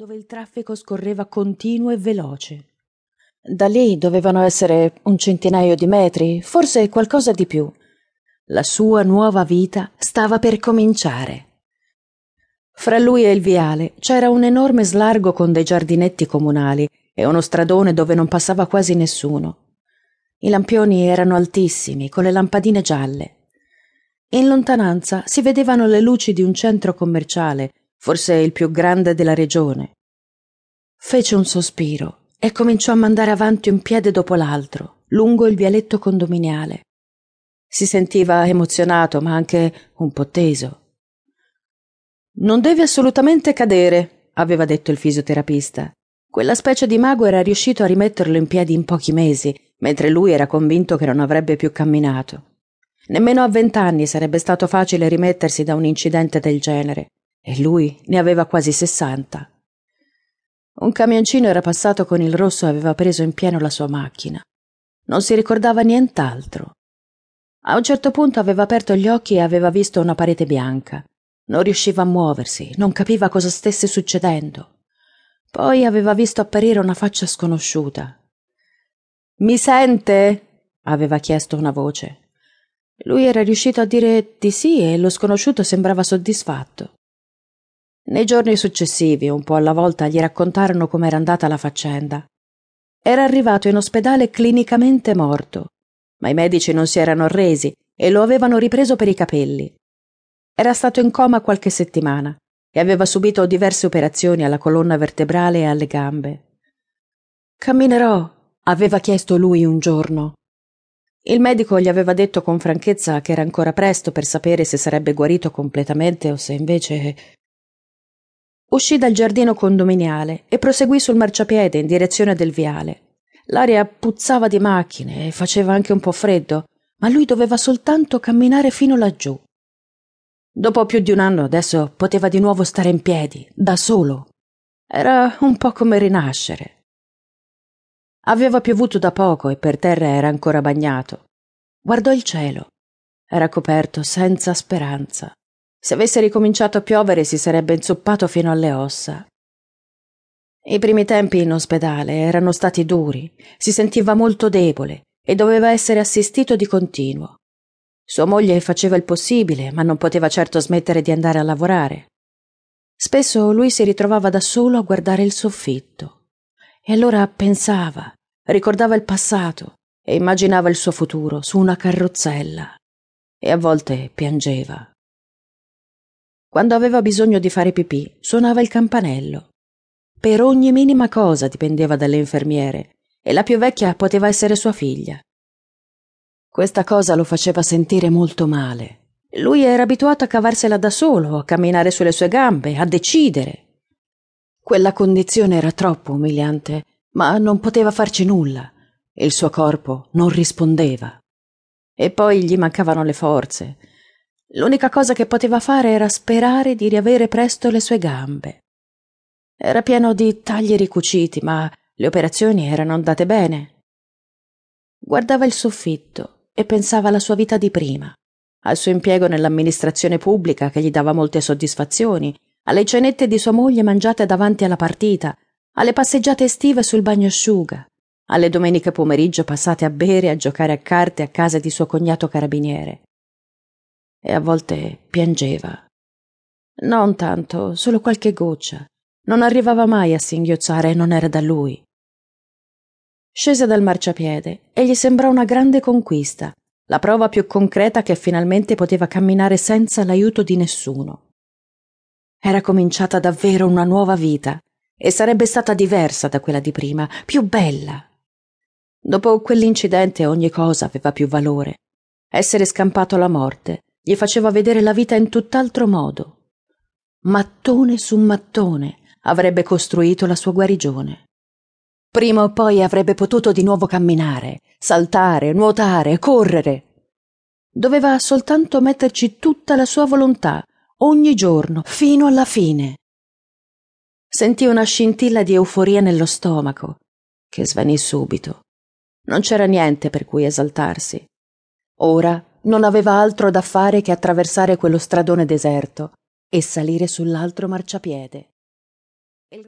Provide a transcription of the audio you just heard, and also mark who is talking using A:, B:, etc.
A: dove il traffico scorreva continuo e veloce. Da lì dovevano essere un centinaio di metri, forse qualcosa di più. La sua nuova vita stava per cominciare. Fra lui e il viale c'era un enorme slargo con dei giardinetti comunali e uno stradone dove non passava quasi nessuno. I lampioni erano altissimi, con le lampadine gialle. In lontananza si vedevano le luci di un centro commerciale, forse il più grande della regione. Fece un sospiro e cominciò a mandare avanti un piede dopo l'altro, lungo il vialetto condominiale. Si sentiva emozionato, ma anche un po' teso. Non deve assolutamente cadere, aveva detto il fisioterapista. Quella specie di mago era riuscito a rimetterlo in piedi in pochi mesi, mentre lui era convinto che non avrebbe più camminato. Nemmeno a vent'anni sarebbe stato facile rimettersi da un incidente del genere, e lui ne aveva quasi sessanta. Un camioncino era passato con il rosso e aveva preso in pieno la sua macchina. Non si ricordava nient'altro. A un certo punto aveva aperto gli occhi e aveva visto una parete bianca. Non riusciva a muoversi, non capiva cosa stesse succedendo. Poi aveva visto apparire una faccia sconosciuta. Mi sente? aveva chiesto una voce. Lui era riuscito a dire di sì e lo sconosciuto sembrava soddisfatto. Nei giorni successivi, un po' alla volta, gli raccontarono com'era andata la faccenda. Era arrivato in ospedale clinicamente morto, ma i medici non si erano arresi e lo avevano ripreso per i capelli. Era stato in coma qualche settimana e aveva subito diverse operazioni alla colonna vertebrale e alle gambe. Camminerò, aveva chiesto lui un giorno. Il medico gli aveva detto con franchezza che era ancora presto per sapere se sarebbe guarito completamente o se invece Uscì dal giardino condominiale e proseguì sul marciapiede in direzione del viale. L'aria puzzava di macchine e faceva anche un po' freddo, ma lui doveva soltanto camminare fino laggiù. Dopo più di un anno adesso poteva di nuovo stare in piedi, da solo. Era un po' come rinascere. Aveva piovuto da poco e per terra era ancora bagnato. Guardò il cielo. Era coperto senza speranza. Se avesse ricominciato a piovere si sarebbe inzuppato fino alle ossa. I primi tempi in ospedale erano stati duri, si sentiva molto debole e doveva essere assistito di continuo. Sua moglie faceva il possibile, ma non poteva certo smettere di andare a lavorare. Spesso lui si ritrovava da solo a guardare il soffitto. E allora pensava, ricordava il passato e immaginava il suo futuro su una carrozzella. E a volte piangeva. Quando aveva bisogno di fare pipì, suonava il campanello. Per ogni minima cosa dipendeva dalle infermiere, e la più vecchia poteva essere sua figlia. Questa cosa lo faceva sentire molto male. Lui era abituato a cavarsela da solo, a camminare sulle sue gambe, a decidere. Quella condizione era troppo umiliante, ma non poteva farci nulla. Il suo corpo non rispondeva. E poi gli mancavano le forze, L'unica cosa che poteva fare era sperare di riavere presto le sue gambe. Era pieno di tagli ricuciti, ma le operazioni erano andate bene. Guardava il soffitto e pensava alla sua vita di prima, al suo impiego nell'amministrazione pubblica che gli dava molte soddisfazioni, alle cenette di sua moglie mangiate davanti alla partita, alle passeggiate estive sul bagnasciuga, alle domeniche pomeriggio passate a bere e a giocare a carte a casa di suo cognato carabiniere e a volte piangeva. Non tanto, solo qualche goccia. Non arrivava mai a singhiozzare e non era da lui. Scese dal marciapiede e gli sembrò una grande conquista, la prova più concreta che finalmente poteva camminare senza l'aiuto di nessuno. Era cominciata davvero una nuova vita e sarebbe stata diversa da quella di prima, più bella. Dopo quell'incidente ogni cosa aveva più valore. Essere scampato alla morte gli faceva vedere la vita in tutt'altro modo. Mattone su mattone avrebbe costruito la sua guarigione. Prima o poi avrebbe potuto di nuovo camminare, saltare, nuotare, correre. Doveva soltanto metterci tutta la sua volontà, ogni giorno, fino alla fine. Sentì una scintilla di euforia nello stomaco, che svanì subito. Non c'era niente per cui esaltarsi. Ora non aveva altro da fare che attraversare quello stradone deserto e salire sull'altro marciapiede.